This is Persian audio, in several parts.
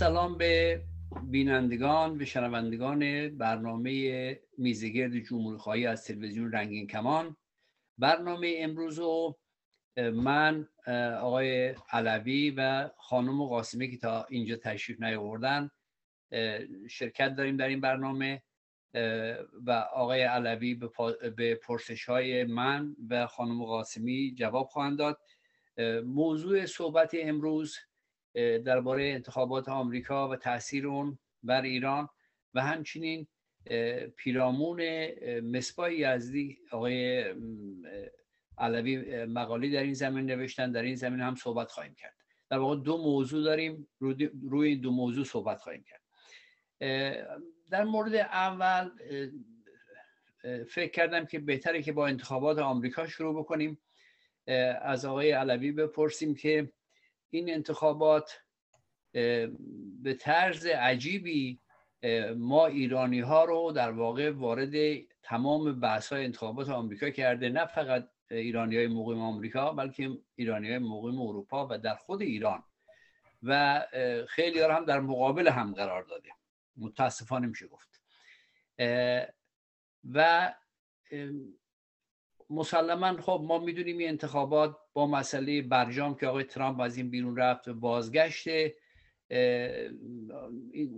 سلام به بینندگان به شنوندگان برنامه میزگرد جمهوری خواهی از تلویزیون رنگین کمان. برنامه امروز رو من آقای علوی و خانم قاسمی که تا اینجا تشریف نیاوردن شرکت داریم در این برنامه و آقای علوی به پرسش های من و خانم قاسمی جواب خواهند داد. موضوع صحبت امروز درباره انتخابات آمریکا و تاثیر اون بر ایران و همچنین پیرامون مصباح یزدی آقای علوی مقالی در این زمین نوشتن در این زمین هم صحبت خواهیم کرد. در واقع دو موضوع داریم روی این دو موضوع صحبت خواهیم کرد. در مورد اول فکر کردم که بهتره که با انتخابات آمریکا شروع بکنیم. از آقای علوی بپرسیم که این انتخابات به طرز عجیبی ما ایرانی ها رو در واقع وارد تمام بحث های انتخابات آمریکا کرده. نه فقط ایرانی های مقیم آمریکا بلکه ایرانی های مقیم اروپا و در خود ایران. و خیلی هم در مقابل هم قرار داده. متاسفانه میشه گفت. و مسلما خب ما می‌دونیم این انتخابات با مسئله برجام که آقای ترامپ از این بیرون رفت و بازگشته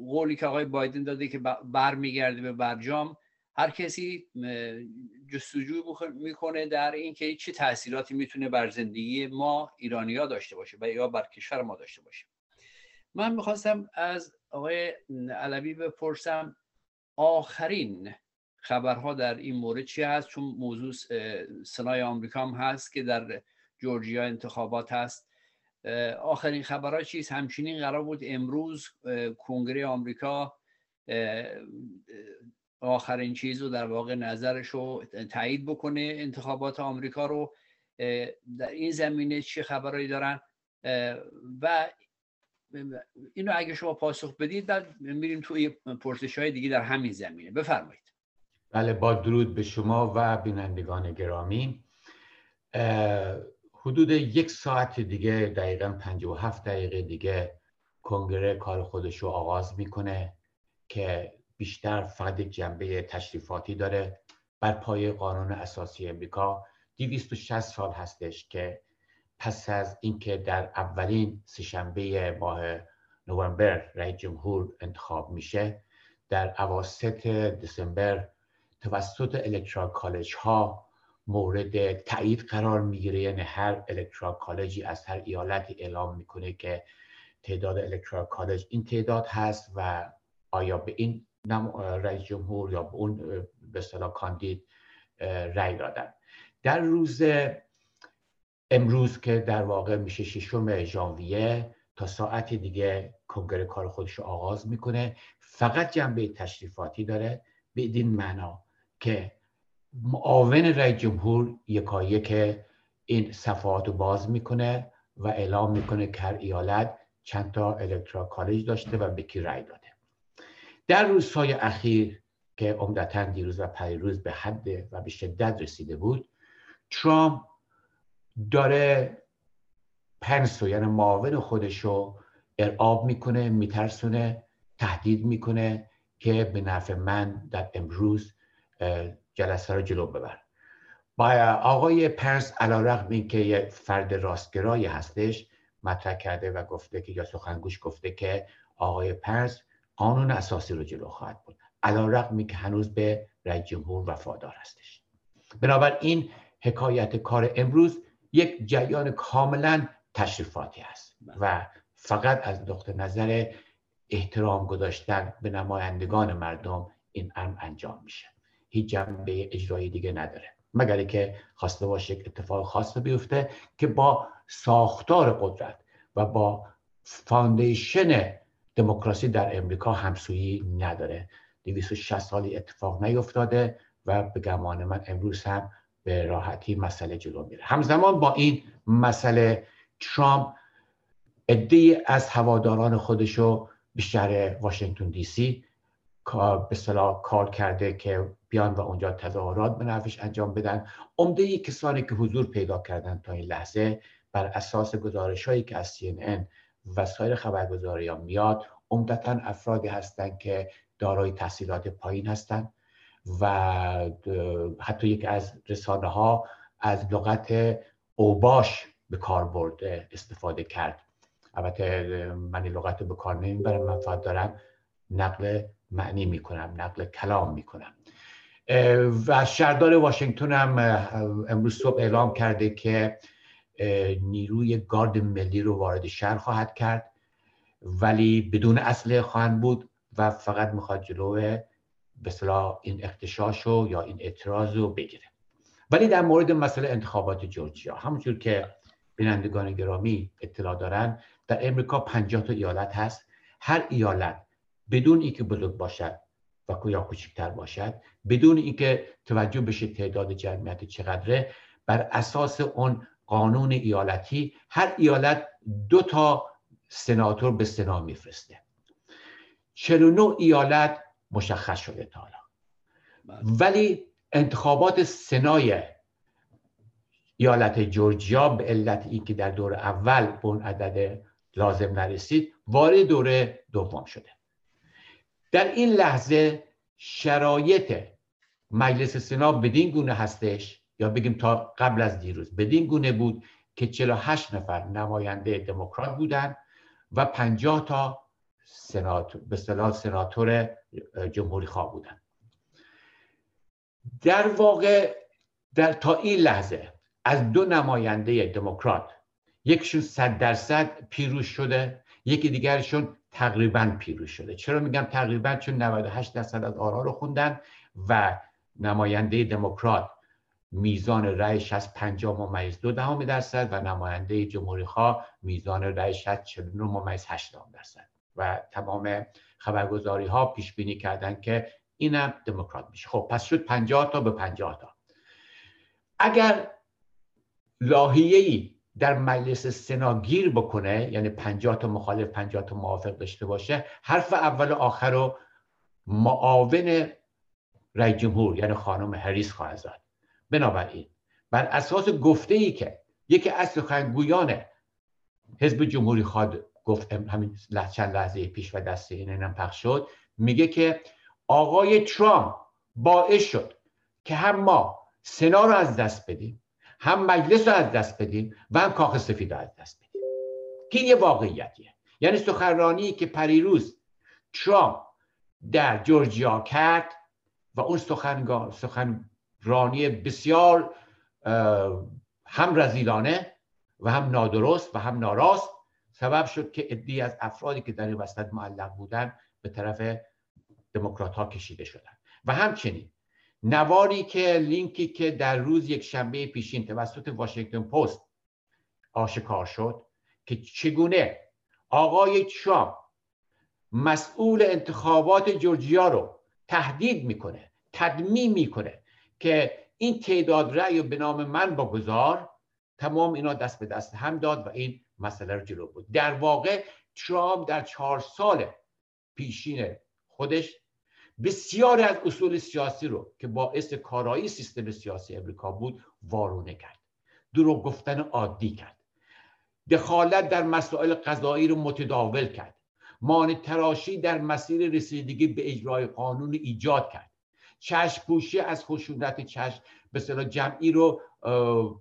قولی که آقای بایدن داده که برمیگرده به برجام هر کسی جستجو می‌کنه در اینکه چه تاثیراتی می‌تونه بر زندگی ما ایرانیا داشته باشه و یا بر کشور ما داشته باشه. من می‌خواستم از آقای علوی بپرسم آخرین خبرها در این مورد چی هست؟ چون موضوع سنای آمریکا هم هست که در جورجیا انتخابات هست. آخرین خبرها چیست؟ همچنین قرار بود امروز کنگره آمریکا آخرین چیز رو در واقع نظرش رو تایید بکنه انتخابات آمریکا رو. در این زمینه چه خبرهایی دارن؟ و اینو اگه شما پاسخ بدید بعد میریم توی پرسش های دیگه در همین زمینه. بفرمایید. بله با درود به شما و بینندگان گرامی. حدود یک ساعت دیگه دقیقا 57 دقیقه دیگه کنگره کار خودش رو آغاز می‌کنه که بیشتر فقط یک جنبه تشریفاتی داره. بر پای قانون اساسی امریکا 260 سال هستش که پس از اینکه در اولین سهشنبه ماه نوامبر رئیس جمهور انتخاب میشه در اواسط دسامبر توسط الکترال کالج ها مورد تایید قرار می‌گیره. یعنی هر الکترال کالجی از هر ایالتی اعلام می‌کنه که تعداد الکترال کالج این تعداد هست و آیا به این رئیس جمهور یا به اون به اصطلاح کاندید رأی دادن. در روز امروز که در واقع میشه ششم ژانویه تا ساعت دیگه کنگره کار خودش رو آغاز می‌کنه فقط جنبه تشریفاتی داره به این معنا. که معاون رئیس جمهور یکایی که این صفحات رو باز می‌کنه و اعلام می‌کنه که هر ایالت چند تا الکترا کالج داشته و به کی رأی داده. در روزهای اخیر که عمدتا دیروز و پریروز به حد و به شدت رسیده بود ترامپ داره پنسو یعنی معاون خودش رو ارعاب می‌کنه میترسونه تهدید می‌کنه که به نفع من در امروز جلسه رو جلو ببر. با آقای پنس علا رقم این که یه فرد راستگرایی هستش مطرح کرده و گفته که یا سخنگوش گفته که آقای پنس قانون اساسی رو جلو خواهد بود علا رقمی که هنوز به رئیس جمهور وفادار هستش. بنابراین حکایت کار امروز یک جریان کاملا تشریفاتی است بله. و فقط از نقطه نظر احترام گذاشتن به نمایندگان مردم این امر انجام میشه. هیچ جنبه اجرایی دیگه نداره. مگر که خواسته باشه یک اتفاق خاص بیفته که با ساختار قدرت و با foundation دموکراسی در امریکا همسویی نداره. 260 سالی اتفاق نیفتاده و به گمان من امروز هم به راحتی مسئله جلو میره. همزمان با این مسئله ترامپ عده از هواداران خودشو به شهر واشنگتن دی سی به اصطلاح call کرده که بیان و اونجا تظاهرات به انجام بدن. عمده کسانی که حضور پیدا کردن تا این لحظه بر اساس گزارش هایی که از CNN و سایر خبرگزاری ها میاد عمدتا افرادی هستند که دارای تحصیلات پایین هستند و حتی یک از رسانه ها از لغت اوباش به کار برده استفاده کرد. البته من این لغت به کار نمی‌برم من دارم نقل معنی می‌کنم نقل کلام می‌کنم. و شهردار واشنگتن هم امروز صبح اعلام کرده که نیروی گارد ملی رو وارد شهر خواهد کرد. ولی بدون اسلحه خواهند بود و فقط می‌خواد جلو به این اختشاش رو یا این اعتراض رو بگیره. ولی در مورد مسئله انتخابات جورجیا همونجور که بینندگان گرامی اطلاع دارن در امریکا 50 تا ایالت هست. هر ایالت بدون اینکه بزرگ باشد و یا کوچکتر باشد. بدون اینکه توجه بشه تعداد جمعیت چقدره بر اساس اون قانون ایالتی هر ایالت دو تا سناتور به سنا میفرسته. 49 ایالت مشخص شده تا حالا. بله. ولی انتخابات سنای ایالت جورجیا به علت اینکه در دور اول به اون عدد لازم نرسید وارد دوره دوم شده. در این لحظه شرایط مجلس سنا بدین گونه هستش یا بگیم تا قبل از دیروز بدین گونه بود که 48 نفر نماینده دموکرات بودن و 50 تا سنات به اصطلاح سناتور جمهوری خواه بودن. در واقع در تا این لحظه از دو نماینده دموکرات یکشون صد درصد پیروز شده یکی دیگرشون تقریبا پیروز شده. چرا میگم تقریبا؟ چون 98 درصد از آرا رو خوندن و نماینده دموکرات میزان رأیش از 50 ممیز دو دهم درصد و نماینده جمهوری میزان رأیش از 49 ممیز 8 درصد. و تمام خبرگزاری ها پیش بینی کردن که اینم دموکرات میشه. خب پس شد 50 تا به 50 تا. اگر لاهیه‌ای در مجلس سنا گیر بکنه یعنی 50 تا مخالف 50 تا موافق داشته باشه حرف اول و آخر رو معاون رئیس جمهور یعنی خانم هریس خواهد زد. بنابراین بر اساس گفته ای که یکی از سخنگویان حزب جمهوری خواد گفت همین چند لحظه پیش و دسته این اینم پخش شد میگه که آقای ترامپ باعث شد که هم ما سنا رو از دست بدیم هم مجلس رو از دست بدیم و هم کاخ سفید رو از دست بدیم که یه واقعیتیه. یعنی سخنرانی که پریروز ترامپ در جورجیا کرد و اون سخنرانی بسیار هم رزیلانه و هم نادرست و هم ناراست. سبب شد که ادی از افرادی که در این وسط معلق بودن به طرف دموکرات ها کشیده شدن. و همچنین نواری که لینکی که در روز یک شنبه پیشین توسط واشنگتن پست آشکار شد که چگونه آقای ترامپ مسئول انتخابات جورجیا رو تهدید می‌کنه تدمیم می‌کنه که این تعداد رأی به نام من بگذار تمام اینا دست به دست هم داد و این مسئله رو جلو بود در واقع ترامپ در چهار سال پیشین خودش بسیاری از اصول سیاسی رو که باعث کارایی سیستم سیاسی امریکا بود وارونه کرد. دروغ گفتن عادی کرد. دخالت در مسائل قضایی رو متداول کرد. مان تراشی در مسیر رسیدگی به اجرای قانون ایجاد کرد. چشم پوشی از خشونت چشم به صلاح جمعی رو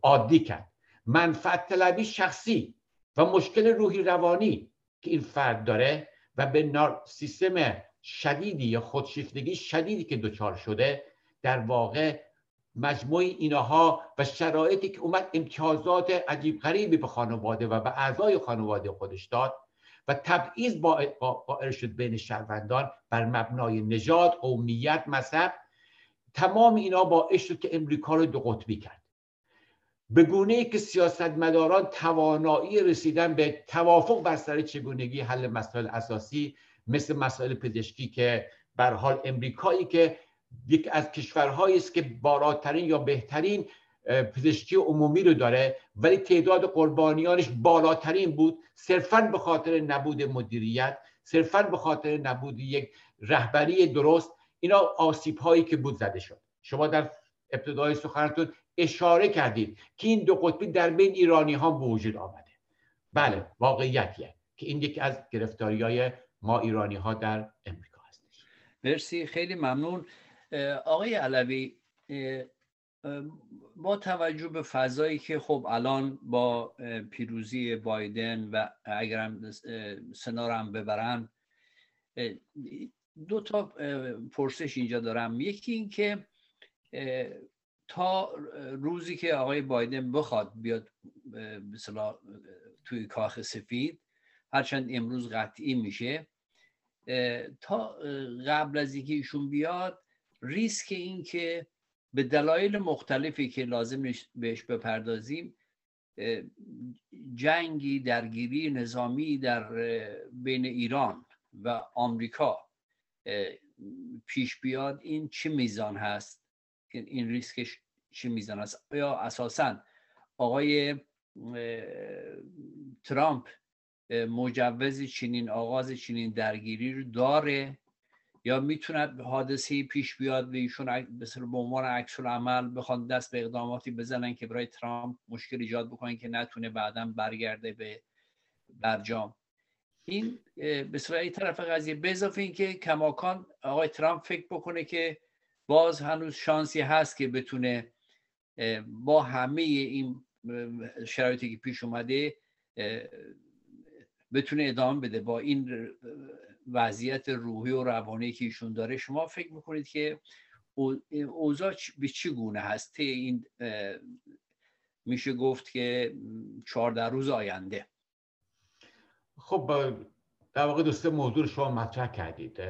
عادی کرد. منفعت طلبی شخصی و مشکل روحی روانی که این فرد داره و به سیستم شدیدی یا خودشیفتگی شدیدی که دچار شده در واقع مجموع اینها و شرایطی که اومد امتیازات عجیب غریبی به خانواده و به اعضای خانواده خودش داد و تبعیض قائل شد بین شهروندان بر مبنای نژاد قومیت مذهب تمام اینا باعث شد که امریکا رو دو قطبی کرد. به گونه ای که سیاستمداران توانایی رسیدن به توافق بر سر چگونگی حل مسائل اساسی مثل مسائل پزشکی که بر حال امریکایی که یک از کشورهایی است که بالاترین یا بهترین پزشکی عمومی رو داره ولی تعداد قربانیانش بالاترین بود صرفا به خاطر نبود مدیریت صرفا به خاطر نبود یک رهبری درست اینا آسیب هایی که بود زده شد. شما در ابتدای سخنتون اشاره کردید که این دو قطبی در بین ایرانی ها به وجود آمده. بله واقعیتیه که این یکی از گرفتاری های ما ایرانی ها در امریکا هستش مرسی خیلی ممنون. آقای علوی با توجه به فضایی که خب الان با پیروزی بایدن و اگرم سنا هم ببرن دو تا پرسش اینجا دارم. یکی این که تا روزی که آقای بایدن بخواد بیاد مثلا توی کاخ سفید هرچند امروز قطعی میشه تا قبل از اینکه ایشون بیاد ریسک این که به دلایل مختلفی که لازم بهش بپردازیم جنگی درگیری نظامی در بین ایران و آمریکا پیش بیاد این چه میزان هست؟ این ریسکش چه میزان هست؟ یا اساسا آقای ترامپ مجوز چنین آغاز چنین درگیری رو داره یا می‌توند حادثه پیش بیاد و ایشون به عنوان عکس عمل بخوان دست به اقداماتی بزنن که برای ترامپ مشکل ایجاد بکنن که نتونه بعدا برگرده به برجام. این به صورت طرف قضیه به اضافه اینکه کماکان آقای ترامپ فکر بکنه که باز هنوز شانسی هست که بتونه با همه این شرایطی که پیش اومده بتونه ادامه بده با این وضعیت روحی و روانی که ایشون داره شما فکر می‌کنید که اوضاع به چی گونه هست؟ این میشه گفت که چهارده روز آینده. خب در واقع دوسته موضوع شما مطرح کردید.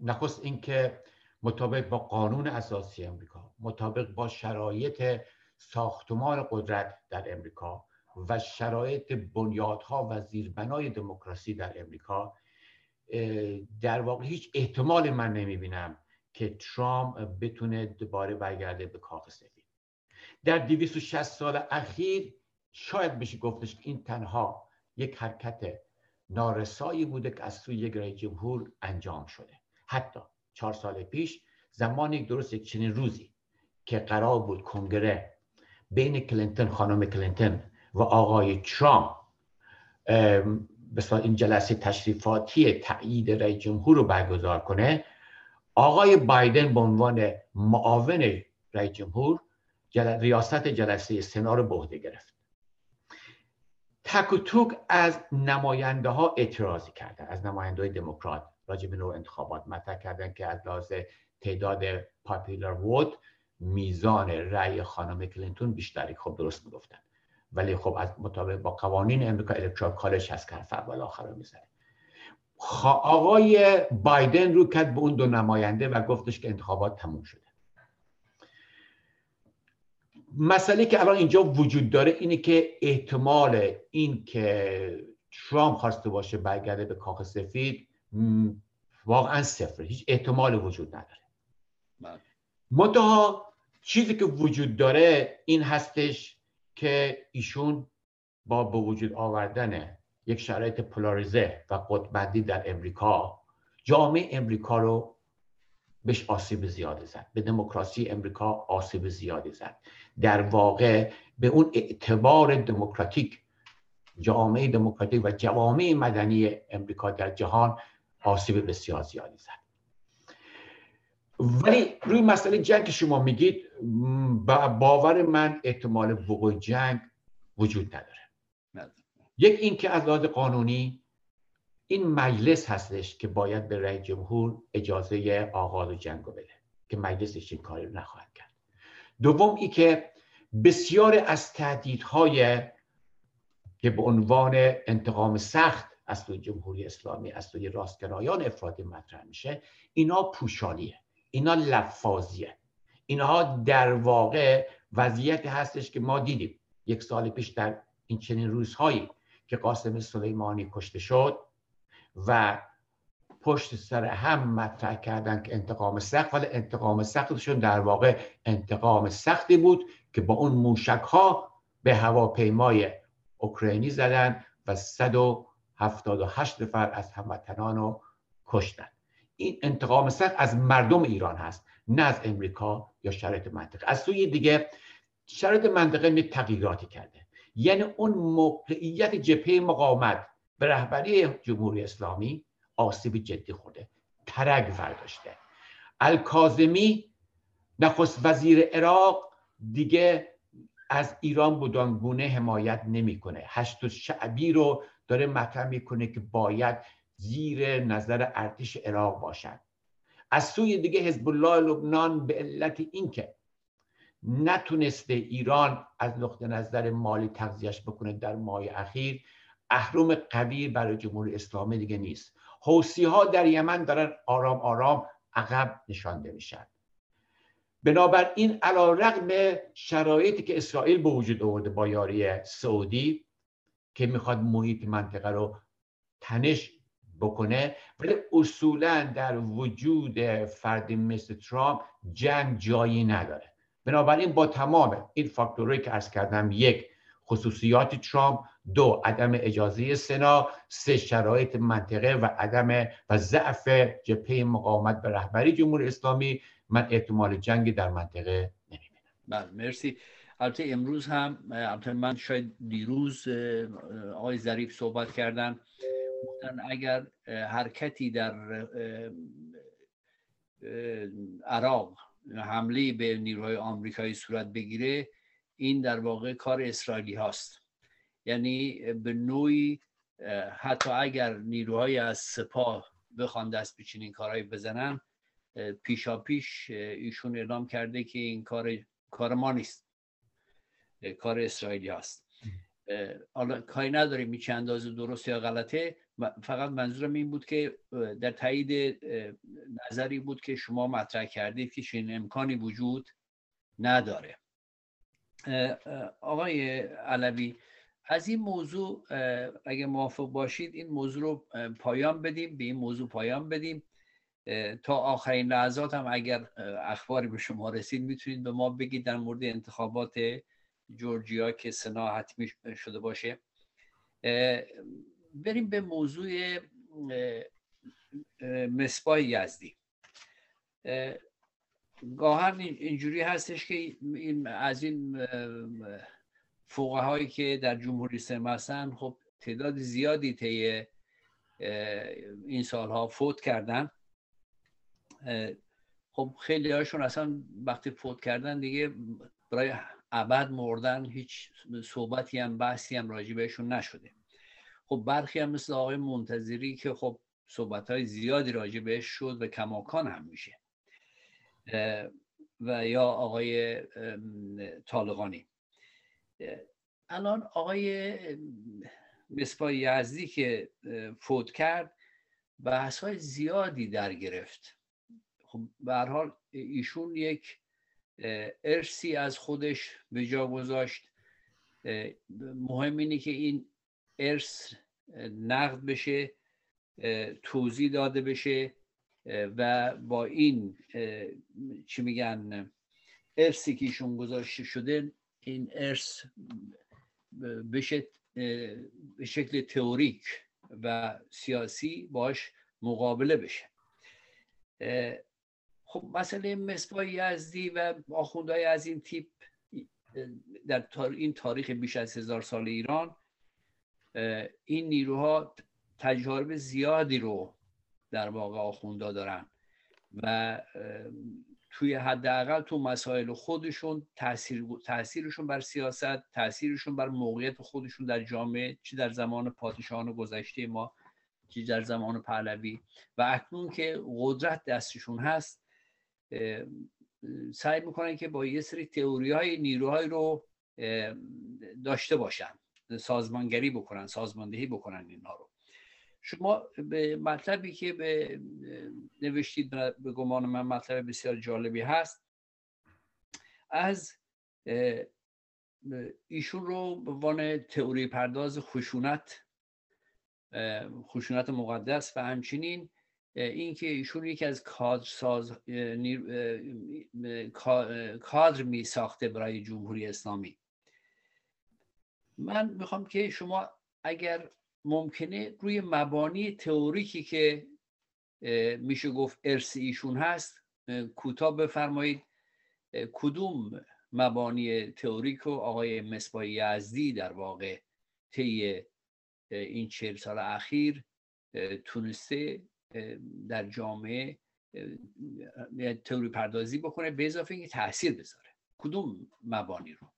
نخست اینکه مطابق با قانون اساسی امریکا مطابق با شرایط ساختمان قدرت در امریکا و شرایط بنیادها و زیربنای دموکراسی در امریکا در واقع هیچ احتمال من نمی‌بینم که ترامپ بتونه دوباره برگرده به کاخ سفید در 260 سال اخیر شاید بشه گفتش که این تنها یک حرکت نارسایی بوده که از سوی یک رئیس جمهور انجام شده. حتی چهار سال پیش زمانی درست یک چنین روزی که قرار بود کنگره بین کلینتون خانم کلینتون و آقای ترامپ به این جلسه تشریفاتی تایید رئیس جمهور رو برگزار کنه. آقای بایدن به عنوان معاون رئیس جمهور ریاست جلسه سنا رو به عهده گرفت. تک و توک از نماینده ها اعتراضی کردن. از نماینده های دموکرات راجع به نوع انتخابات مطرح کردن که از لحاظ تعداد پاپیلر وود میزان رأی خانم کلینتون بیشتری. خب درست می‌گفتن. ولی خب از مطابق با قوانین امریکا الکترال کالج هست که آخر رو می‌زنه. آقای بایدن رو کرد به اون دو نماینده و گفتش که انتخابات تموم شده. مسئله که الان اینجا وجود داره اینه که احتمال این که ترامپ خواسته باشه برگرده به کاخ سفید واقعا صفر هیچ احتمال وجود نداره. بله. منتها چیزی که وجود داره این هستش که ایشون با به وجود آوردن یک شرایط پولاریزه و قطبندی در امریکا جامعه امریکا رو بهش آسیب زیادی زد. به دموکراسی امریکا آسیب زیادی زد. در واقع به اون اعتبار دموکراتیک جامعه دموکراتیک و جوامع مدنی امریکا در جهان آسیب بسیار زیادی زد. ولی روی مسئله جنگ که شما میگید باور من احتمال وقوع جنگ وجود نداره. یک این که از لحاظ قانونی این مجلس هستش که باید به رئیس جمهور اجازه آغاز جنگ رو بده که مجلسش این کاری رو نخواهد کرد. دوم ای که بسیار از تهدیدهای که به عنوان انتقام سخت از سوی جمهوری اسلامی از سوی راستگرایان افرادی مطرح میشه اینا پوشالیه اینا لفاظیه. اینها در واقع وضعیت هستش که ما دیدیم. یک سال پیش در این چنین روزهایی که قاسم سلیمانی کشته شد و پشت سر هم مطرح کردن که انتقام سخت ولی انتقام سختشون در واقع انتقام سختی بود که با اون موشک ها به هواپیمای اوکراینی زدن و 178 نفر از هموطنان رو کشتن. این انتقام سخت از مردم ایران هست نه از امریکا یا شرایط منطقه. از سوی دیگه شرایط منطقه می تغییراتی کرده. یعنی اون موقعیت جبهه مقاومت به رهبری جمهوری اسلامی آسیب جدی خورده ترک برداشته الکازمی نخست وزیر عراق دیگه از ایران بودانگونه حمایت نمی‌کنه. هشت شعبی رو داره مطرح می‌کنه که باید زیر نظر ارتش عراق باشد. از سوی دیگه حزب الله لبنان به علت اینکه نتونسته ایران از نقطه نظر مالی تغذیهش بکنه در ماه اخیر اهرم قوی برای جمهوری اسلامی دیگه نیست. حوسی ها در یمن دارن آرام آرام عقب نشانده میشن. بنابراین علا رقم شرایطی که اسرائیل به وجود آورده با یاری سعودی که می‌خواد محیط منطقه رو تنش بکنه. ولی اصولا در وجود فردی مثل ترامپ جنگ جایی نداره. بنابراین با تمام این فاکتورهایی که ارز کردم یک خصوصیات ترامپ دو عدم اجازه سنا سه شرایط منطقه و عدم و ضعف جبهه مقاومت به رهبری جمهوری اسلامی من احتمال جنگی در منطقه نمی‌بینم. بله مرسی. البته امروز هم البته من شاید دیروز آقای ظریف صحبت کردن. اگر حرکتی در عراق حمله به نیروهای آمریکایی صورت بگیره این در واقع کار اسرائیلی هاست. یعنی به نوعی حتی اگر نیروهای از سپاه بخوان دست به چنین کارهایی بزنن پیشا پیش ایشون اعلام کرده که این کار کار ما نیست. کار اسرائیلی هست حالا کاری نداریم این چه اندازه درست یا غلطه. فقط منظورم این بود که در تایید نظری بود که شما مطرح کردید که چنین امکانی وجود نداره. آقای علوی از این موضوع اگه موافق باشید این موضوع رو پایان بدیم به این موضوع پایان بدیم. تا آخرین لحظات هم اگر اخباری به شما رسید می‌تونید به ما بگید در مورد انتخابات جورجیا که سنا حتمی شده باشه. بریم به موضوع مصباح یزدی. گاهن اینجوری هستش که این از این فوقه هایی که در جمهوری اسلامی هستن خب تعداد زیادی طی این سالها فوت کردن. خب خیلی هاشون اصلا وقتی فوت کردن دیگه برای ابد مردن هیچ صحبتی هم بحثی هم راجع بهشون نشده. خب برخی هم مثل آقای منتظری که خب صحبت های زیادی راجع بهش شد و کماکان هم میشه. و یا آقای طالقانی. الان آقای مصباح یزدی که فوت کرد بحث های زیادی در گرفت. خب به حال ایشون یک ارسی از خودش به جا گذاشت. مهم اینه که این ارث نقد بشه توضیح داده بشه و با این چی میگن ارسی که ایشون گذاشته شده این ارث بشه به شکل تئوریک و سیاسی باش مقابله بشه. خب مسئله مصباح یزدی و آخوندهای از این تیپ در این تاریخ بیش از هزار سال ایران این نیروها تجارب زیادی رو در واقع آخوندا دارن و توی حداقل تو مسائل خودشون تاثیر تاثیرشون بر سیاست تاثیرشون بر موقعیت خودشون در جامعه چی در زمان پادشاهان گذشته ما چی در زمان پهلوی. و اکنون که قدرت دستشون هست سعی می‌کنن که با یه سری تئوری های نیروهای رو داشته باشن. سازمانگری بکنن سازماندهی بکنن اینها رو. شما به مطلبی که به نوشتید به گمان من مطلب بسیار جالبی هست. از ایشون رو به عنوان تئوری پرداز خشونت خشونت مقدس و همچنین اینکه ایشون یکی از کادر ساز کادر می ساخته برای جمهوری اسلامی. من می‌خوام که شما اگر ممکنه روی مبانی تئوریکی که میشه گفت ارث ایشون هست کوتاه بفرمایید. کدوم مبانی تئوریک و آقای مصباح یزدی در واقع طی این چهل سال اخیر تونسته در جامعه تئوری پردازی بکنه به اضافه اینکه تاثیر بذاره. کدوم مبانی رو؟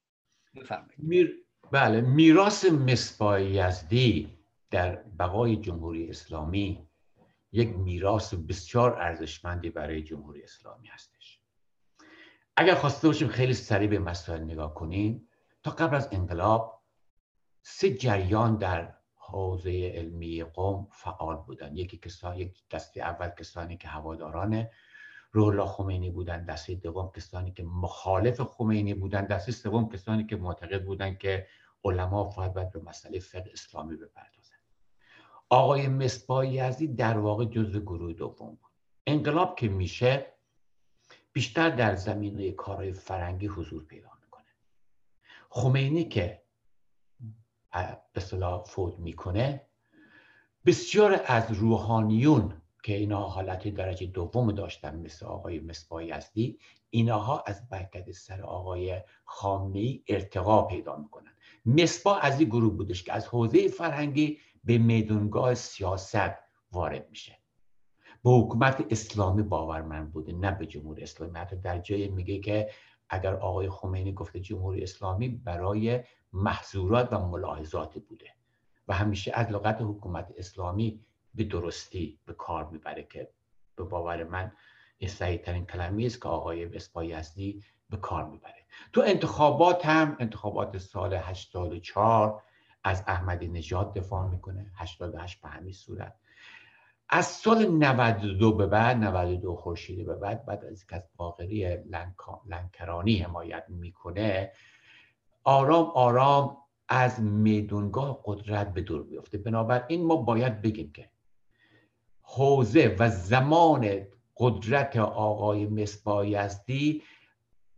بفرمایید. بله میراث مصباح یزدی در بقای جمهوری اسلامی یک میراث بسیار ارزشمندی برای جمهوری اسلامی هستش. اگر خواسته باشیم خیلی سریع به مسائل نگاه کنیم تا قبل از انقلاب سه جریان در حوزه علمی قوم فعال بودن. یکی کسان یک دسته اول کسانی که هواداران روح خمینی بودن دسته دوم کسانی که مخالف خمینی بودن دسته سوم کسانی که معتقد بودن که علما باید به مسئله فقه اسلامی بپردازن. آقای مصباح یزدی در واقع جزء گروه دوم بود. انقلاب که میشه بیشتر در زمینه کارهای فرنگی حضور پیدا می‌کنه. خمینی که به صلاح فوت می‌کنه بسیار از روحانیون که اینا حالت درجه دوم داشتن مثل آقای مصباح یزدی اینها از برکت سر آقای خامنه ارتقا پیدا می‌کنن. مصباح از این گروه بودش که از حوزه فرهنگی به میدونگاه سیاست وارد میشه. به حکومت اسلامی باورمند بوده نه به جمهوری اسلامی. حتی در جای میگه که اگر آقای خمینی گفته جمهوری اسلامی برای محظورات و ملاحظات بوده. و همیشه از لغت حکومت اسلامی به درستی به کار می‌بره که به باور من این صحیح ترین کلمی است که آقای بسپایزدی به کار می‌بره. تو انتخابات هم انتخابات سال 84 از احمدی نژاد دفاع می‌کنه 88 به همین صورت. از سال 92 به بعد 92 خورشیدی به بعد بعد از اینکه از باقری لنکرانی حمایت می‌کنه آرام آرام از میدونگاه قدرت به دور بیفته بنابراین ما باید بگیم که حوزه و زمان قدرت آقای مصباح یزدی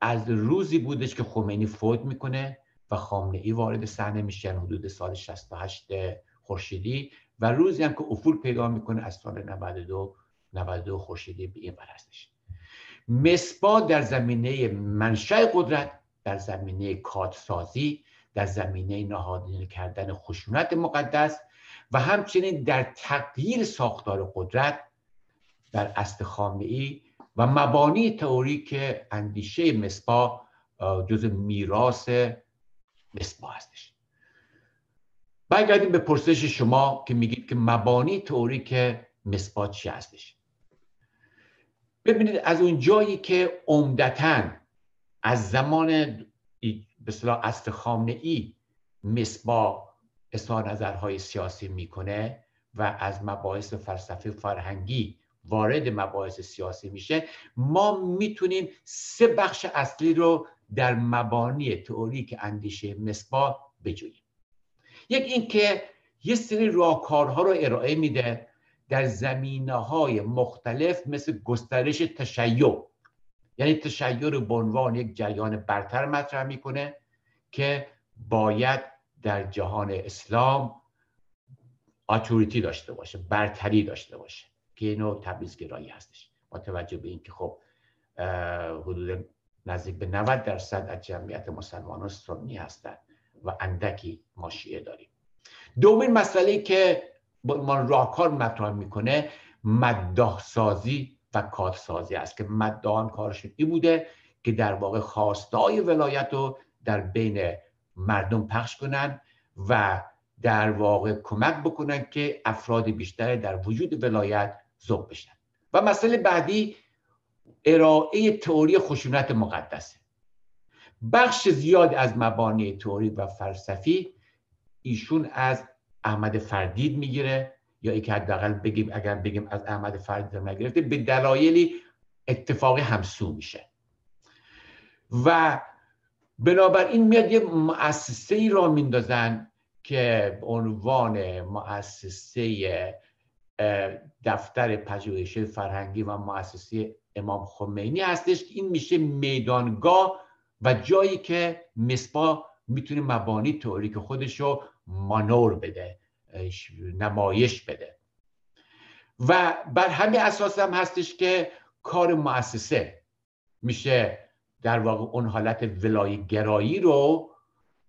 از روزی بودش که خمینی فوت می‌کنه و خامنه ای وارد صحنه میشن حدود سال 68 خورشیدی و روزی هم که افول پیدا می‌کنه از سال 92 92 خورشیدی به این هستش. مصباح در زمینه منشأ قدرت در زمینه کادسازی در زمینه نهادینه کردن خشونت مقدس و همچنین در تغییر ساختار قدرت در اصل خامنه و مبانی تئوریک اندیشه مصباح جز میراث مصباح هستش. برگردیم به پرسش شما که میگید که مبانی تئوریک مصباح چی هستش. ببینید از اون جایی که عمدتا از زمان به صلاح اصل خامنه ای مصباح اظهار نظرهای سیاسی می‌کنه و از مباحث فلسفه فرهنگی وارد مباحث سیاسی میشه ما می‌تونیم سه بخش اصلی رو در مبانی تئوریک اندیشه مصباح بجوییم. یک اینکه یه سری راهکارها رو ارائه میده در زمینه های مختلف مثل گسترش تشیع. یعنی تشیع به عنوان یک جریان برتر مطرح می‌کنه که باید در جهان اسلام اتوریتی داشته باشه برتری داشته باشه که اینو تبعیض هستش. با توجه به اینکه خب حدود نزدیک به 90 درصد از جمعیت مسلمانان سنی هستند و اندکی ما شیعه داریم. دومین مسئله که ما راهکار مطرح می‌کنه مداح سازی و کارسازی است که مدان کارشون این بوده که در واقع خواستای ولایت رو در بین مردم پخش کنن و در واقع کمک بکنن که افراد بیشتر در وجود ولایت ذوق بشن. و مسئله بعدی ارائه تئوری خشونت مقدسه. بخش زیاد از مبانی تئوری و فلسفی ایشون از احمد فردید می‌گیره یا ای که حداقل بگیم اگر بگیم از احمد فردید نگرفته به دلایلی اتفاقی همسو میشه. و بنابراین میاد یه مؤسسه ای را میندازن که عنوان مؤسسه دفتر پژوهش فرهنگی و مؤسسه امام خمینی هستش. که این میشه میدانگاه و جایی که مصبا می‌تونه مبانی تئوریک خودش رو مانور بده نمایش بده. و بر همین اساس هم هستش که کار مؤسسه میشه در واقع اون حالت ولای گرایی رو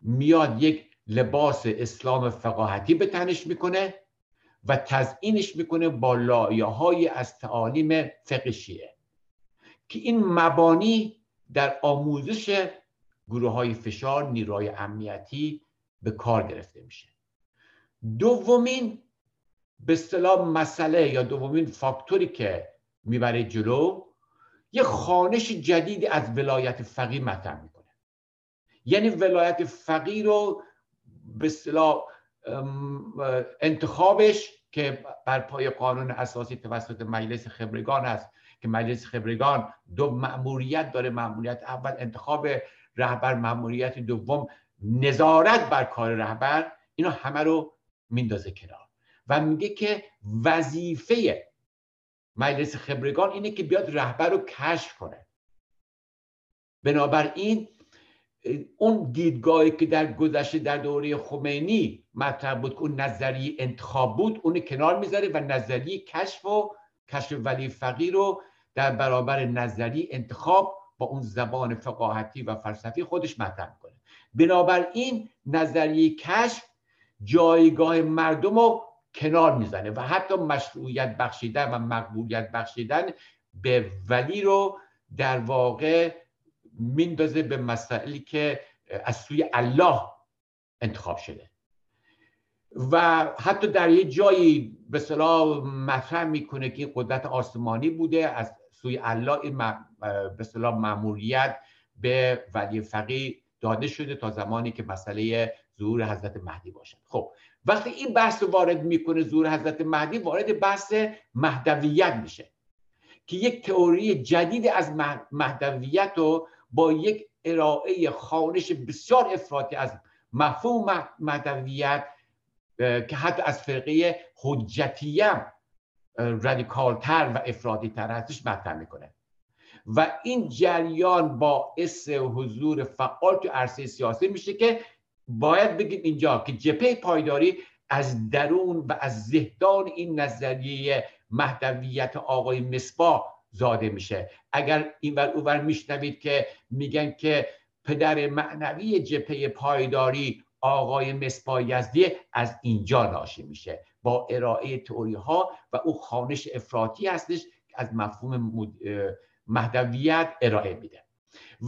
میاد یک لباس اسلام فقاهتی به تنش می‌کنه و تزئینش می‌کنه با لایه از تعالیم فقه شیعه که این مبانی در آموزش گروه های فشار نیروهای امنیتی به کار گرفته میشه. دومین به اصطلاح مسئله یا دومین فاکتوری که می‌بره جلو یه خانش جدیدی از ولایت فقیه مطرح می‌کنه. یعنی ولایت فقیه رو به اصطلاح انتخابش که بر پای قانون اساسی توسط مجلس خبرگان است که مجلس خبرگان دو مأموریت داره. مأموریت اول انتخاب رهبر مأموریت دوم نظارت بر کار رهبر. اینا همه رو میندازه کنار و میگه که وظیفه مجلس خبرگان اینه که بیاد رهبر رو کشف کنه. بنابراین اون دیدگاهی که در گذشته در دوره خمینی مطرح بود که اون نظریه انتخاب بود اون کنار می‌ذاره و نظریه کشف و کشف ولی فقیر رو در برابر نظریه انتخاب با اون زبان فقاهتی و فلسفی خودش مطرح کنه بنابراین نظریه کشف جایگاه مردم رو کنار می‌زنه و حتی مشروعیت بخشیدن و مقبولیت بخشیدن به ولی رو در واقع میندازه به مسائلی که از سوی الله انتخاب شده. و حتی در یه جایی به صلاح مطرح می‌کنه که قدرت آسمانی بوده از سوی الله این به صلاح معمولیت به ولی فقیه داده شده تا زمانی که مسئله ظهور حضرت مهدی باشد. خب وقتی این بحث رو وارد می‌کنه ظهور حضرت مهدی وارد بحث مهدویت میشه که یک تئوری جدید از مهدویت رو با یک ارائه خانش بسیار افراطی از مفهوم مهدویت که حتی از فرقه حجتیم رادیکالتر و افرادی تر هستش مطرح می‌کنه. و این جریان باعث حضور فعال تو عرصه سیاسی میشه که باید بگیم اینجا که جپه پایداری از درون و از زهدان این نظریه مهدویت آقای مصباح زاده میشه. اگر اینور اوور میشنوید که میگن که پدر معنوی جپه پایداری آقای مصباح یزدی از اینجا ناشی میشه. با ارائه تئوری ها و او خانش افراطی هستش از مفهوم مهدویت ارائه میده.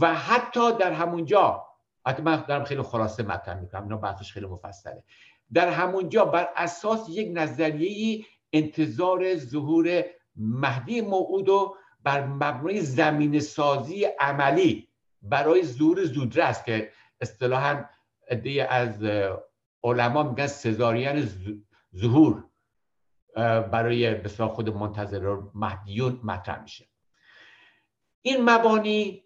و حتی در همونجا حتی من دارم خیلی خلاصه مطرح می‌کنم اینا بحثش خیلی مفصله. در همونجا بر اساس یک نظریه انتظار ظهور مهدی موعود و بر مبنای زمین سازی عملی برای ظهور زودرس که اصطلاحا عده از علما میگن سزارین ظهور برای بسیار خود منتظر مهدیون مطرح میشه. این مبانی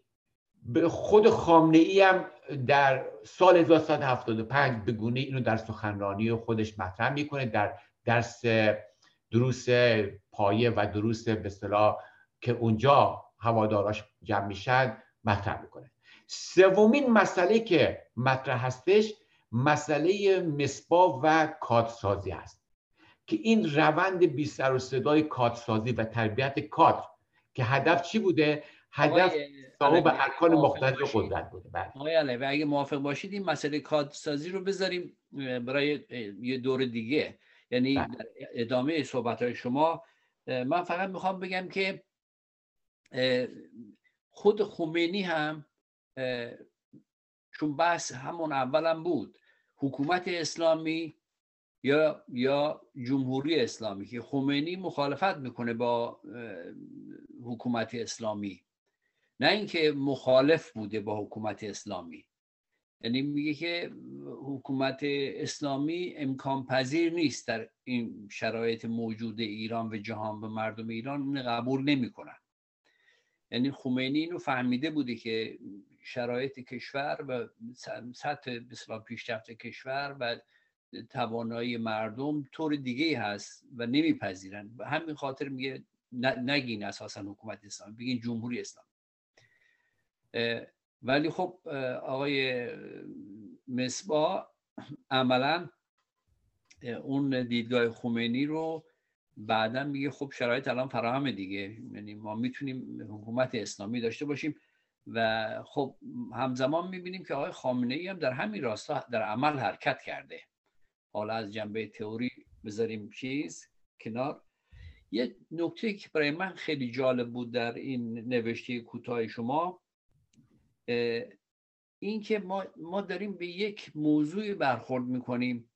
به خود خامنه ای هم در سال 1975 به گونه اینو در سخنرانی خودش مطرح می‌کنه در درس دروس پایه و دروس به اصطلاح که اونجا هواداراش جمع میشن مطرح می‌کنه. سومین مسئله که مطرح هستش مسئله مصبا و کادسازی هست که این روند بی سر و صدای کادسازی و تربیت کادر که هدف چی بوده؟ هدف صاحب ارکان مختلف قدرت بوده. بله. آقای و اگه موافق باشید این مسئله کادسازی رو بذاریم برای یه دور دیگه. یعنی بله. در ادامه صحبت های شما من فقط می‌خوام بگم که خود خمینی هم چون بحث همون اولم بود حکومت اسلامی یا یا جمهوری اسلامی که خمینی مخالفت می‌کنه با حکومت اسلامی. نه اینکه مخالف بوده با حکومت اسلامی. یعنی میگه که حکومت اسلامی امکان پذیر نیست در این شرایط موجود ایران و جهان به مردم ایران قبول نمی‌کنن. یعنی خمینی اینو فهمیده بوده که شرایط کشور و سطح بسیار پیشرفت کشور و توانایی مردم طور دیگه هست و نمیپذیرن. همین خاطر میگه نگین اساسا حکومت اسلامی بگین جمهوری اسلامی. ولی خب آقای مصبا عملا اون دیدگاه خمینی رو بعدا میگه خب شرایط الان فراهم دیگه. یعنی ما می‌تونیم حکومت اسلامی داشته باشیم و خب همزمان می‌بینیم که آقای خامنه ای هم در همین راستا در عمل حرکت کرده. حالا از جنبه تئوری بذاریم چیز کنار. یه نکته که برای من خیلی جالب بود در این نوشته کوتاه شما این که ما, ما داریم به یک موضوع برخورد می‌کنیم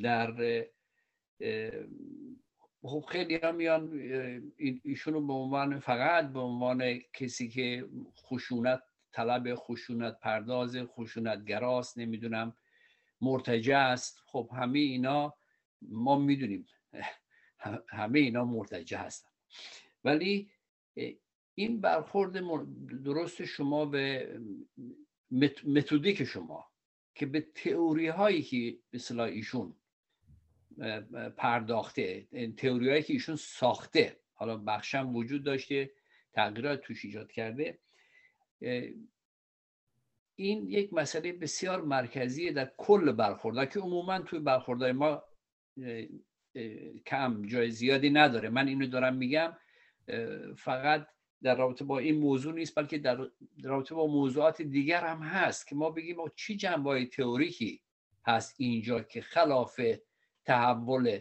در خب خیلی هم میان ایشونو به عنوان فقط به عنوان کسی که خشونت طلب خشونت پرداز خشونت گراست نمی‌دونم مرتجع است. خب همه اینا ما می‌دونیم. همه اینا مرتجع هستن. ولی این برخورد درست شما به متودیک شما که به تئوری هایی که به ایشون پرداخته تئوری هایی که ایشون ساخته حالا بخشم وجود داشته تغییرات توش ایجاد کرده این یک مسئله بسیار مرکزی در کل برخورد که عموما توی برخوردهای ما کم جای زیادی نداره. من اینو دارم میگم فقط در رابطه با این موضوع نیست بلکه در رابطه با موضوعات دیگر هم هست که ما بگیم چی جنبه تئوریکی هست اینجا که خلاف تحول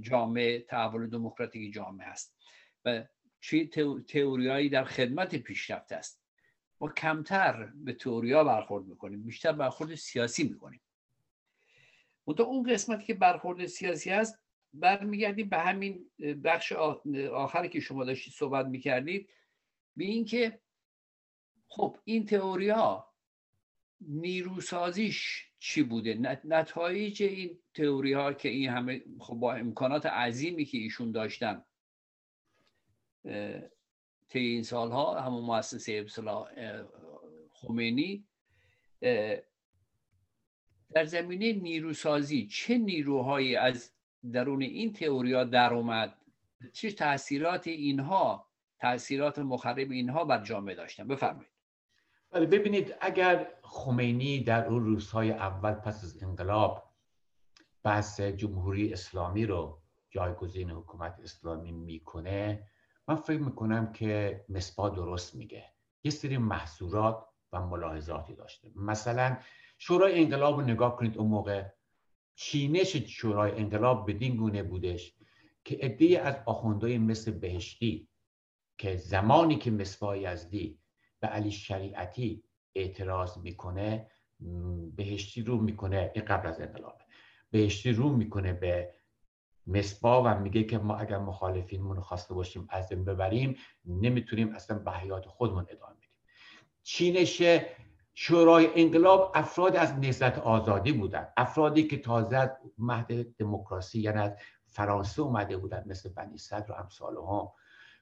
جامعه تحول دموکراتیک جامعه است و چی تئوریایی در خدمت پیشرفت است. ما کمتر به تئوریا برخورد می‌کنیم بیشتر برخورد سیاسی می‌کنیم. منتها اون قسمتی که برخورد سیاسی هست برمیگردیم به همین بخش آخری که شما داشتید صحبت می‌کردید به اینکه خب این تئوریا نیروسازیش چی بوده؟ نتایج این تئوری ها که این همه خب با امکانات عظیمی که ایشون داشتن طی این سالها همون مؤسسه ابسلا خمینی در زمینه نیروسازی چه نیروهایی از درون این تئوریا در اومد. چه تاثیرات اینها تاثیرات مخرب اینها بر جامعه داشتن؟ بفرمایید. بله ببینید اگر خمینی در اون روزهای اول پس از انقلاب بحث جمهوری اسلامی رو جایگزین حکومت اسلامی می‌کنه من فکر می‌کنم که مصبا درست میگه. یه سری محصورات و ملاحظاتی داشته. مثلا شورای انقلاب رو نگاه کنید اون موقع چینش شورای انقلاب بدین گونه بودش که عده از آخوندهای مثل بهشتی که زمانی که مصباح یزدی به علی شریعتی اعتراض می‌کنه بهشتی رو می‌کنه این قبل از انقلاب. بهشتی رو می‌کنه به مصبا و میگه که ما اگر مخالفینمون خواسته باشیم از ببریم نمی‌تونیم اصلا به حیات خودمون ادامه بدیم. چینش شورای انقلاب افراد از نهضت آزادی بودن افرادی که تازه از مهد دموکراسی یعنی از فرانسه اومده بودن مثل بنی صدر و امثال ها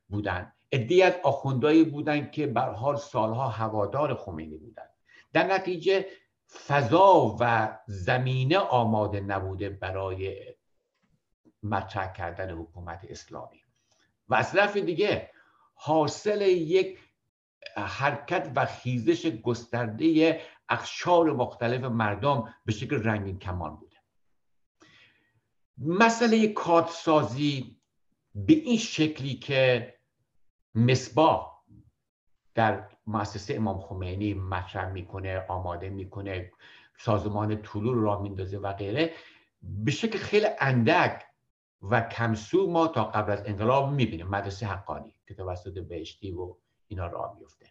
بودن ادی از آخوندهایی بودن که بر حال سالها هوادار خمینی بودن در نتیجه فضا و زمینه آماده نبوده برای مطرح کردن حکومت اسلامی. و از طرف دیگه حاصل یک حرکت و خیزش گسترده اخشار مختلف مردم به شکل رنگین کمان بوده. مسئله کارتسازی به این شکلی که مصباح در مؤسسه امام خمینی مطرح می‌کنه آماده می‌کنه سازمان طلول را میندازه و غیره به شکل خیلی اندک و کمسو ما تا قبل از انقلاب می‌بینیم. مدرسه حقانی که توسط بهشتی و اینا راه میفته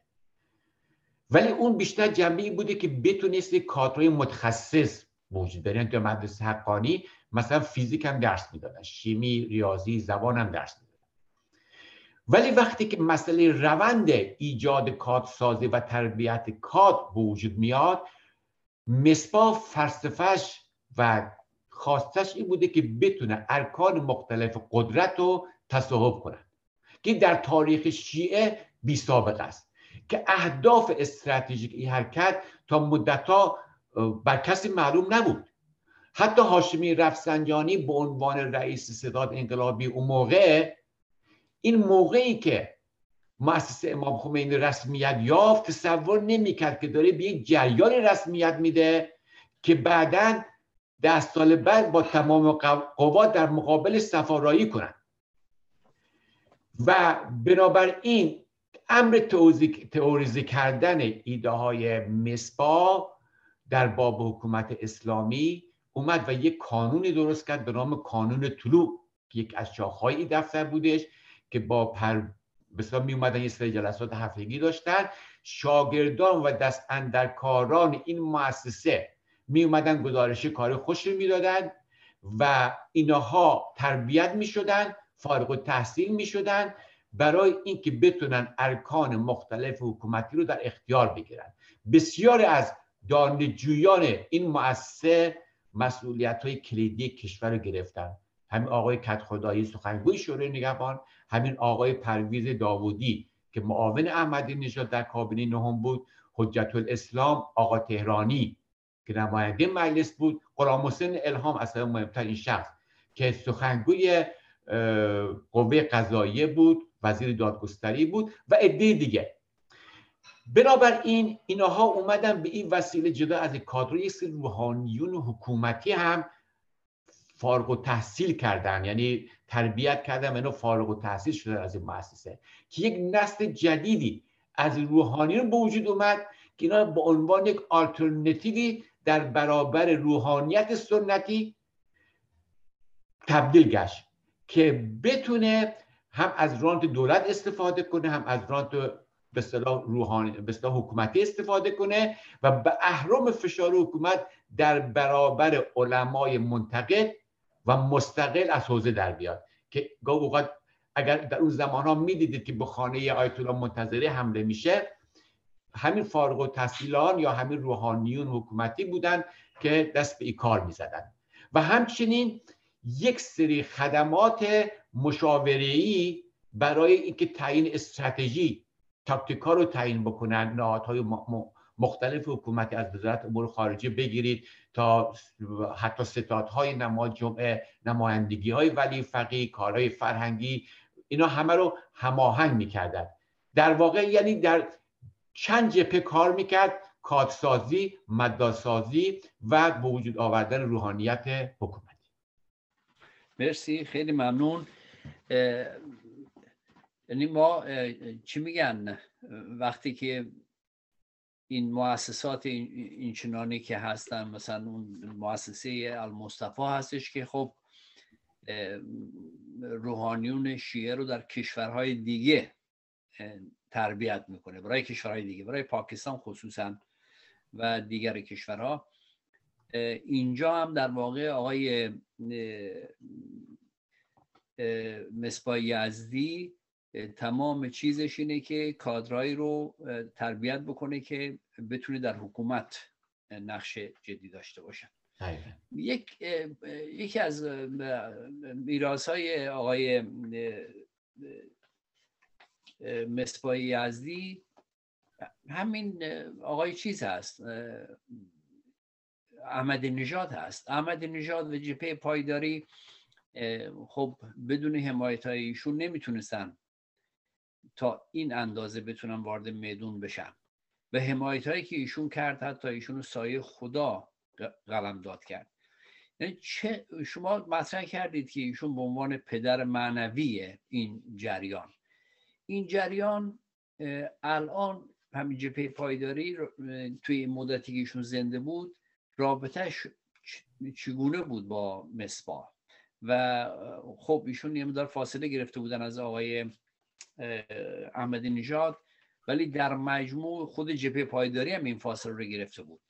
ولی اون بیشتر جنبه بوده که بتونست کادرهای متخصص وجود داره یعنی مدرسه حقانی مثلا فیزیک هم درس می‌دادن شیمی ریاضی زبان هم درس می‌دادن. ولی وقتی که مسئله روند ایجاد کاد سازی و تربیت کاد به وجود میاد مصباح فلسفهش و خواستش این بوده که بتونه ارکان مختلف قدرت رو تصاحب کنن که در تاریخ شیعه بی سابق است که اهداف استراتژیک این حرکت تا مدتها بر کسی معلوم نبود. حتی هاشمی رفسنجانی به عنوان رئیس صداد انقلابی اون موقع این موقعی که مؤسسه امام خمینی رسمیت یافت تصور نمی‌کرد که داره به یک جریان رسمیت میده که بعدا ده سال بعد با تمام قوا در مقابل سفارایی کنند. و بنابراین امر تئوریزی کردن ایده های مصبا در باب حکومت اسلامی اومد و یک قانونی درست کرد به نام کانون طلوع. یک از شاخهای دفتر بودش که با پر بسیار می اومدن یه سری جلسات هفتگی داشتن. شاگردان و دست اندرکاران این مؤسسه می اومدن گزارش کار خوش رو می‌دادن و اینها تربیت می شدن فارغ تحصیل می شدن برای اینکه بتونن ارکان مختلف حکومتی رو در اختیار بگیرن. بسیار از دانشجویان این مؤسسه مسئولیت های کلیدی کشور رو گرفتن. همین آقای کت خدایی سخنگوی شورای نگهبان همین آقای پرویز داوودی که معاون احمدی نژاد در کابینه نهم بود حجت الاسلام آقا تهرانی که نماینده مجلس بود غلام حسین الهام اصلا مهمترین شخص که سخنگوی قوه قضاییه بود. وزیر دادگستری بود و عده دیگه. بنابراین اینها اومدن به این وسیله جدا از کادر یک سری روحانیون حکومتی هم فارغ و تحصیل کردن یعنی تربیت کردن منو فارغ و تحصیل شده از این مؤسسه. که یک نسل جدیدی از روحانیون به وجود اومد که اینا به عنوان یک آلترنتیوی در برابر روحانیت سنتی تبدیل گشت که بتونه هم از رانت دولت استفاده کنه هم از رانت به اصطلاح روحانی به حکومتی استفاده کنه و به اهرام فشار حکومت در برابر علمای منتقد و مستقل از حوزه در بیاد. که گاه اوقات اگر در اون زمان ها می‌دیدید که به خانه آیت الله منتظری حمله میشه همین فارغ و تحصیلان یا همین روحانیون حکومتی بودن که دست به این کار می‌زدن. و همچنین یک سری خدمات مشاوره‌ای برای اینکه تعیین استراتژی تاکتیکا رو تعیین بکنن نهادهای مختلف حکومتی از وزارت امور خارجه بگیرید تا حتی ستادهای نماز جمعه نمایندگی های ولی فقی کارهای فرهنگی اینا همه رو هماهنگ می‌کردن. در واقع یعنی در چند جبهه کار می‌کرد کادسازی مداسازی و به وجود آوردن روحانیت حکومتی. مرسی خیلی ممنون. یعنی ما چی میگن؟ وقتی که این مؤسسات این چنانی که هستن مثلا اون مؤسسه المصطفى هستش که خب روحانیون شیعه رو در کشورهای دیگه تربیت می‌کنه. برای کشورهای دیگه برای پاکستان خصوصا و دیگر کشورها. اینجا هم در واقع آقای مصباح یزدی تمام چیزش اینه که کادرایی رو تربیت بکنه که بتونه در حکومت نقش جدی داشته باشن یک یکی از میراث های آقای مصباح یزدی همین آقای چیز هست احمد نژاد هست. احمد نژاد و جپه پایداری خب بدون حمایت های ایشون نمی‌تونستن تا این اندازه بتونن وارد میدون بشن. و حمایت هایی که ایشون کرد حتی ایشون سایه خدا قلم داد کرد. یعنی چه شما مطرح کردید که ایشون به عنوان پدر معنوی این جریان. این جریان الان همین جپه پایداری توی مدتی که ایشون زنده بود رابطهش چگونه بود با مصباح؟ و خب ایشون یه مدار فاصله گرفته بودن از آقای احمدی نژاد ولی در مجموع خود جبهه پایداری هم این فاصله رو گرفته بود.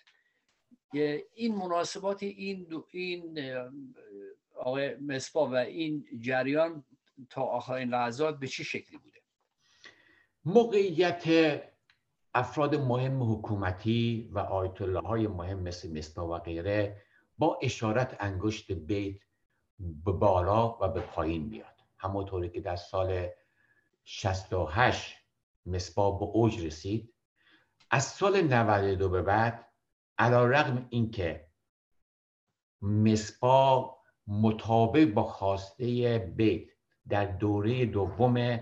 این مناسبات این این آقای مصبا و این جریان تا آخرین لحظات به چه شکلی بوده؟ موقعیت افراد مهم حکومتی و آیت الله های مهم مثل مصبا و غیره با اشارت انگشت بیت به بالا و به پایین میاد همونطوری که در سال 68 مصبا به اوج رسید. از سال 92 به بعد علا رقم اینکه مصبا مطابق با خواسته بیت در دوره دوم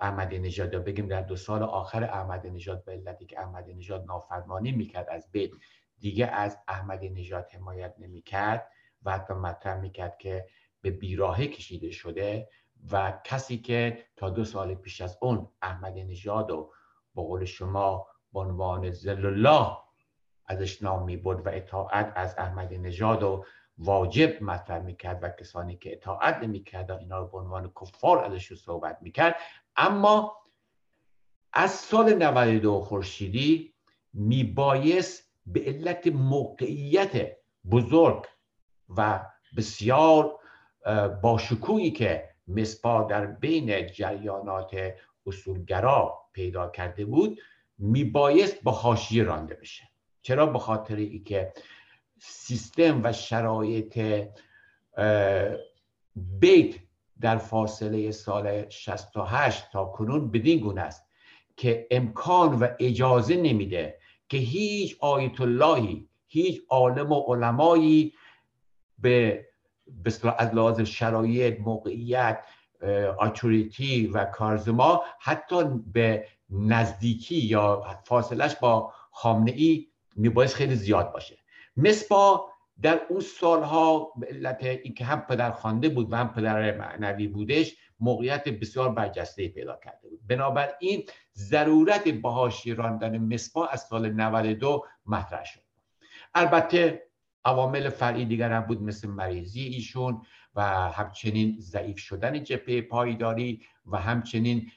احمدی نژاد بگیم در دو سال آخر احمدی نژاد به علتی که احمدی نژاد نافرمانی می‌کرد از بیت دیگه از احمدی نژاد حمایت نمی‌کرد. و حتی مطرح می‌کرد که به بیراهه کشیده شده و کسی که تا دو سال پیش از اون احمد نژاد و با قول شما به عنوان زل الله ازش نام می بود و اطاعت از احمد نژاد و واجب مطرح می‌کرد و کسانی که اطاعت نمی‌کرد اینا رو به عنوان کفار ازش صحبت می‌کرد. اما از سال 92 خورشیدی میبایست به علت موقعیت بزرگ و بسیار باشکویی که مصبا در بین جریانات اصولگرا پیدا کرده بود میبایست با حاشیه رانده بشه. چرا؟ به خاطر ای که سیستم و شرایط بیت در فاصله سال 68 تا کنون بدین گونه است که امکان و اجازه نمیده که هیچ آیت اللهی هیچ عالم و علمایی به از لحاظ شرایط موقعیت آتوریتی و کارزما حتی به نزدیکی یا فاصلش با خامنه ای میبایست خیلی زیاد باشه. مصبا در اون سالها به علت اینکه هم پدر خوانده بود و هم پدر معنوی بودش موقعیت بسیار برجسته پیدا کرده بود. بنابراین ضرورت بهاشی راندن مصبا از سال 92 مطرح شد. البته عوامل فرعی دیگر هم بود مثل مریضی ایشون و همچنین ضعیف شدن جبهه پایداری و همچنین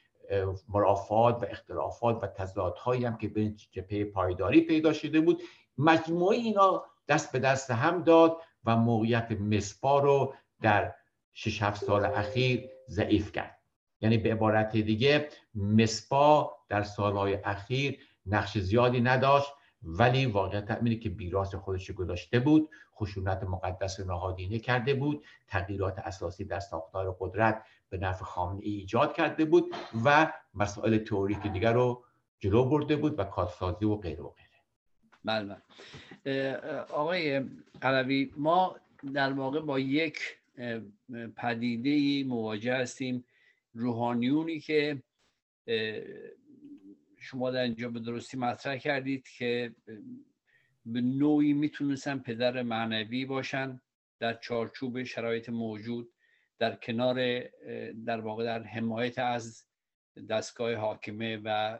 مرافعات و اختلافات و تضادهایی هم که بین جبهه پایداری پیدا شده بود. مجموعه اینا دست به دست هم داد و موقعیت مسپا رو در 6 7 سال اخیر ضعیف کرد. یعنی به عبارت دیگه مسپا در سالهای اخیر نقش زیادی نداشت. ولی واقعیت اینه که بیراس خودش گذاشته بود خشونت مقدس نهادینه کرده بود تغییرات اساسی در ساختار قدرت به نفع خامنه ای ایجاد کرده بود و مسائل تئوریک دیگر رو جلو برده بود و کارسازی و غیره و غیره بله, بله. آقای قلوی ما در واقع با یک پدیده مواجه هستیم روحانیونی که شما در اینجا به درستی مطرح کردید که به نوعی می‌تونستن پدر معنوی باشن در چارچوب شرایط موجود در کنار در واقع در حمایت از دستگاه حاکمه و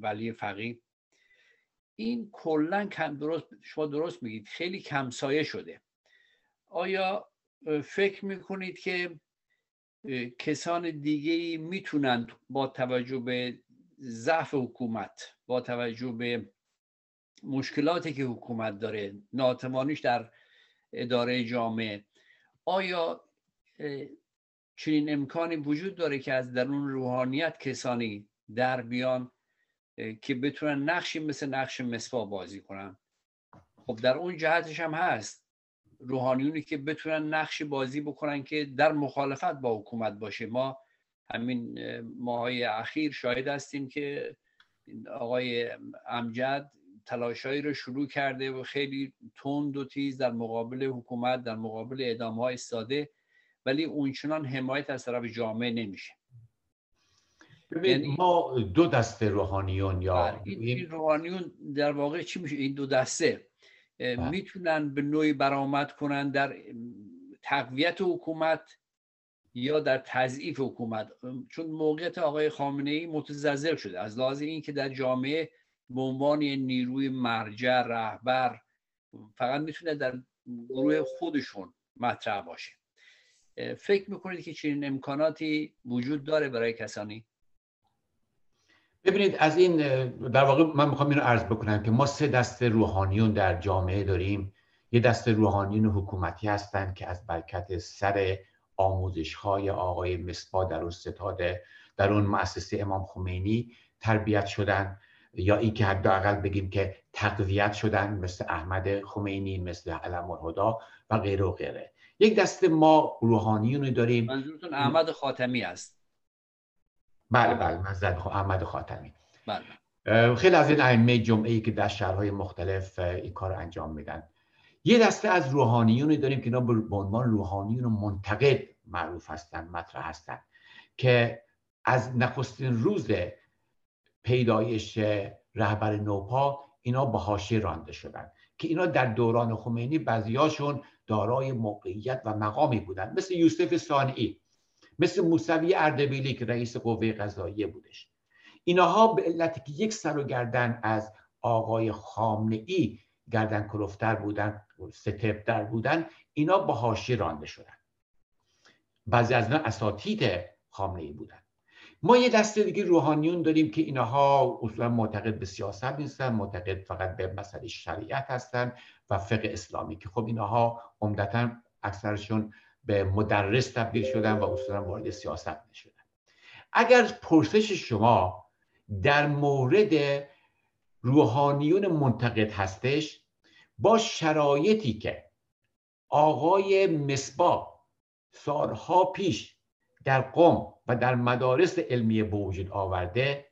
ولی فقیه. این کلا کم درست شما درست میگید خیلی کمسایه شده. آیا فکر می‌کنید که کسان دیگه می‌تونند با توجه به ضعف حکومت با توجه به مشکلاتی که حکومت داره ناتوانیش در اداره جامعه. آیا چنین امکانی وجود داره که از درون روحانیت کسانی در بیان که بتونن نقشی مثل نقش مصفا بازی کنن؟ خب در اون جهتش هم هست. روحانیونی که بتونن نقشی بازی بکنن که در مخالفت با حکومت باشه. ما همین ماهای اخیر شاهد هستیم که آقای امجد تلاشایی رو شروع کرده و خیلی تند و تیز در مقابل حکومت در مقابل اعدام های ساده ولی اونچنان حمایت از طرف جامعه نمیشه ببین یعنی ما دو دسته روحانیون یا بله، این روحانیون در واقع چی میشه این دو دسته بله. می‌تونن به نوعی برآمد کنن در تقویت حکومت یا در تضعیف حکومت چون موقعیت آقای خامنه ای متزلزل شده. از لحاظ اینکه در جامعه به عنوان نیروی مرجع رهبر فقط می‌تونه در گروه خودشون مطرح باشه. فکر می‌کنید که چنین امکاناتی وجود داره برای کسانی؟ ببینید از این در واقع من می‌خوام اینو عرض بکنم که ما سه دست روحانیون در جامعه داریم. یه دست روحانیون حکومتی هستند که از برکت سر آموزش های آقای مصبا در اون ستاده در اون مؤسسه امام خمینی تربیت شدن یا اینکه حداقل بگیم که تقویت شدن مثل احمد خمینی مثل علم الهدا و غیره و غیره. یک دست ما روحانیونی داریم. منظورتون احمد خاتمی است؟ بله بله منظور احمد خاتمی. بله. خیلی از این ائمه جمعه ای که در شهرهای مختلف این کار انجام میدن. یه دسته از روحانیونی داریم که اینا به عنوان روحانیون منتقد معروف هستن مطرح هستن که از نخستین روز پیدایش رهبر نوپا اینا به حاشیه رانده شدن که اینا در دوران خمینی بعضیاشون دارای موقعیت و مقامی بودن. مثل یوسف صانعی مثل موسوی اردبیلی که رئیس قوه قضاییه بودش. اینها به علت که یک سر و گردن از آقای خامنه ای گردن کلفتر بودن ستبتر بودن اینا با حاشیه رانده شدن. بعضی از اینا اساتید خامنه ای بودن. ما یه دسته دیگه روحانیون داریم که اینها اصولا معتقد به سیاست نیستن معتقد فقط به مسئله شریعت هستن و فقه اسلامی که خب اینها عمدتا اکثرشون به مدرس تبدیل شدن و اصولا وارد سیاست نشدن. اگر پرسش شما در مورد روحانیون منتقد هستش با شرایطی که آقای مصباح سالها پیش در قم و در مدارس علمی به وجود آورده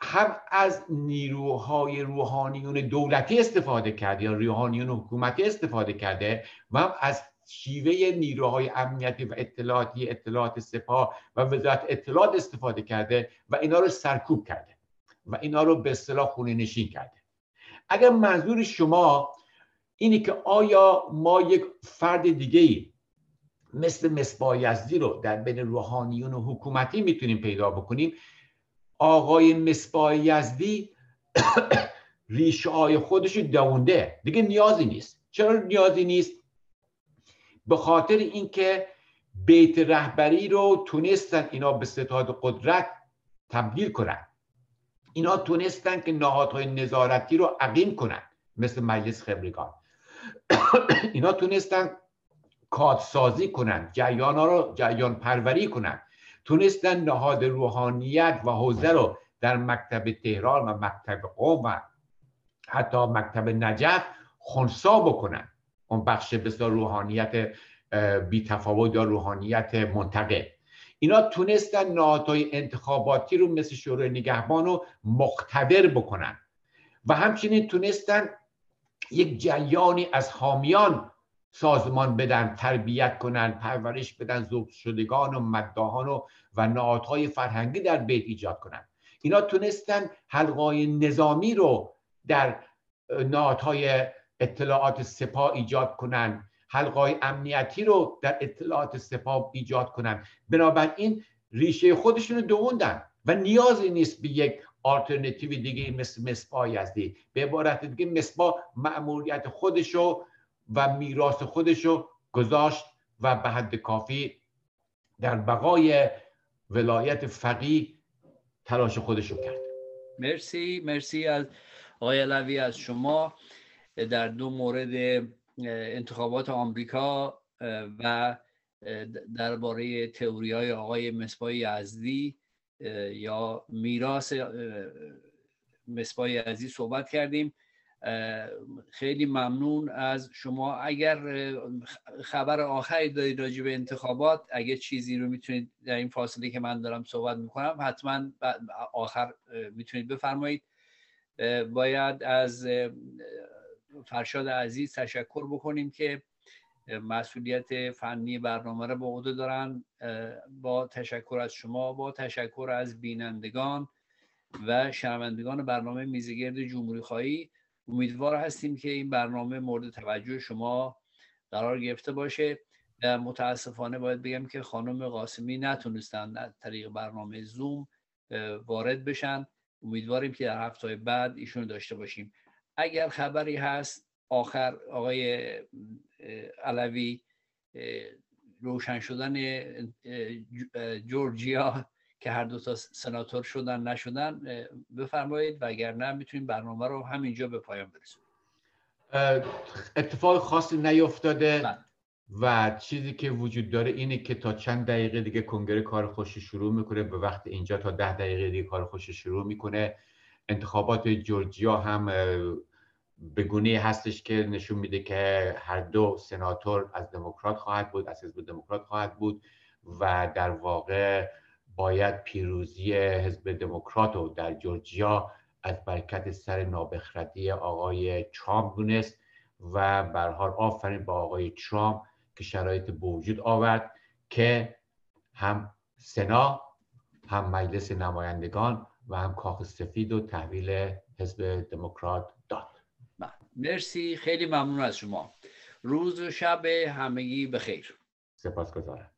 هم از نیروهای روحانیون دولتی استفاده کرده یا روحانیون حکومتی استفاده کرده و هم از شیوه نیروهای امنیتی و اطلاعاتی اطلاعات سپاه و وزارت اطلاعات استفاده کرده و اینا رو سرکوب کرده. و اینا رو به اصطلاح خونه نشین کرده. اگر منظور شما اینه که آیا ما یک فرد دیگه ای مثل مصباح یزدی رو در بین روحانیون و حکومتی می‌تونیم پیدا بکنیم؟ آقای مصباح یزدی ریشه های خودش دونده دیگه نیازی نیست. چرا نیازی نیست؟ به خاطر اینکه بیت رهبری رو تونستن اینا به ستاد قدرت تبدیل کنن. اینا تونستن که نهادهای نظارتی رو عقیم کنن مثل مجلس خبرگان. اینا تونستن کادسازی کنن جریان رو جریان پروری کنن. تونستن نهاد روحانیت و حوزه رو در مکتب تهران و مکتب قوم و حتی مکتب نجف خونسا بکنن. اون بخش بسیار روحانیت بی تفاوت یا روحانیت منتقل اینا تونستن نهادهای انتخاباتی رو مثل شورای نگهبان رو مقتدر بکنن. و همچنین تونستن یک جریانی از حامیان سازمان بدن تربیت کنن پرورش بدن زوب شدگان و مداهان و, و نهادهای فرهنگی در بیت ایجاد کنن. اینا تونستن حلقای نظامی رو در نهادهای اطلاعات سپاه ایجاد کنن. حلقای امنیتی رو در اطلاعات سپاه ایجاد کنن. بنابراین ریشه خودشون رو دووندن و نیازی نیست به یک آلترنتیو دیگه مثل مصباح یزدی. به عبارت دیگه مصباح مأموریت خودشو و میراث خودشو گذاشت و به حد کافی در بقای ولایت فقیه تلاش خودشو کرد. مرسی مرسی از آقای علوی از شما. در دو مورد انتخابات آمریکا و درباره تئوری های آقای مصباح یزدی یا میراث مصباح یزدی صحبت کردیم. خیلی ممنون از شما. اگر خبر آخری دارید راجع به انتخابات اگر چیزی رو می‌تونید در این فاصله که من دارم صحبت می‌کنم حتما آخر می‌تونید بفرمایید. باید از فرشاد عزیز تشکر بکنیم که مسئولیت فنی برنامه را به عهده دارن. با تشکر از شما با تشکر از بینندگان و شنوندگان برنامه میزگرد جمهوری خواهی. امیدوار هستیم که این برنامه مورد توجه شما قرار گرفته باشه متاسفانه باید بگم که خانم قاسمی نتونستن از طریق برنامه زوم وارد بشن. امیدواریم که در هفته بعد ایشون داشته باشیم. اگر خبری هست آخر آقای علوی روشن شدن جورجیا که هر دو تا سناتور شدن نشدن بفرمایید وگرنه می‌تونیم برنامه رو همینجا به پایان برسونیم اتفاق خاصی نیفتاده بله. و چیزی که وجود داره اینه که تا چند دقیقه دیگه کنگره کار خوش شروع می‌کنه به وقت اینجا تا ده دقیقه دیگه کار خوش شروع می‌کنه انتخابات جورجیا هم به گونه هستش که نشون میده که هر دو سناتور از دموکرات خواهد بود از حزب دموکرات خواهد بود و در واقع باید پیروزی حزب دموکرات رو در جورجیا از برکت سر نابخردی آقای ترامپ دونست و برحال آفرین با آقای ترامپ که شرایط به آورد که هم سنا هم مجلس نمایندگان و هم کاخ سفید و تحویل حزب دموکرات داد. بله. مرسی. خیلی ممنون از شما. روز و شب همگی بخیر. سپاسگزارم.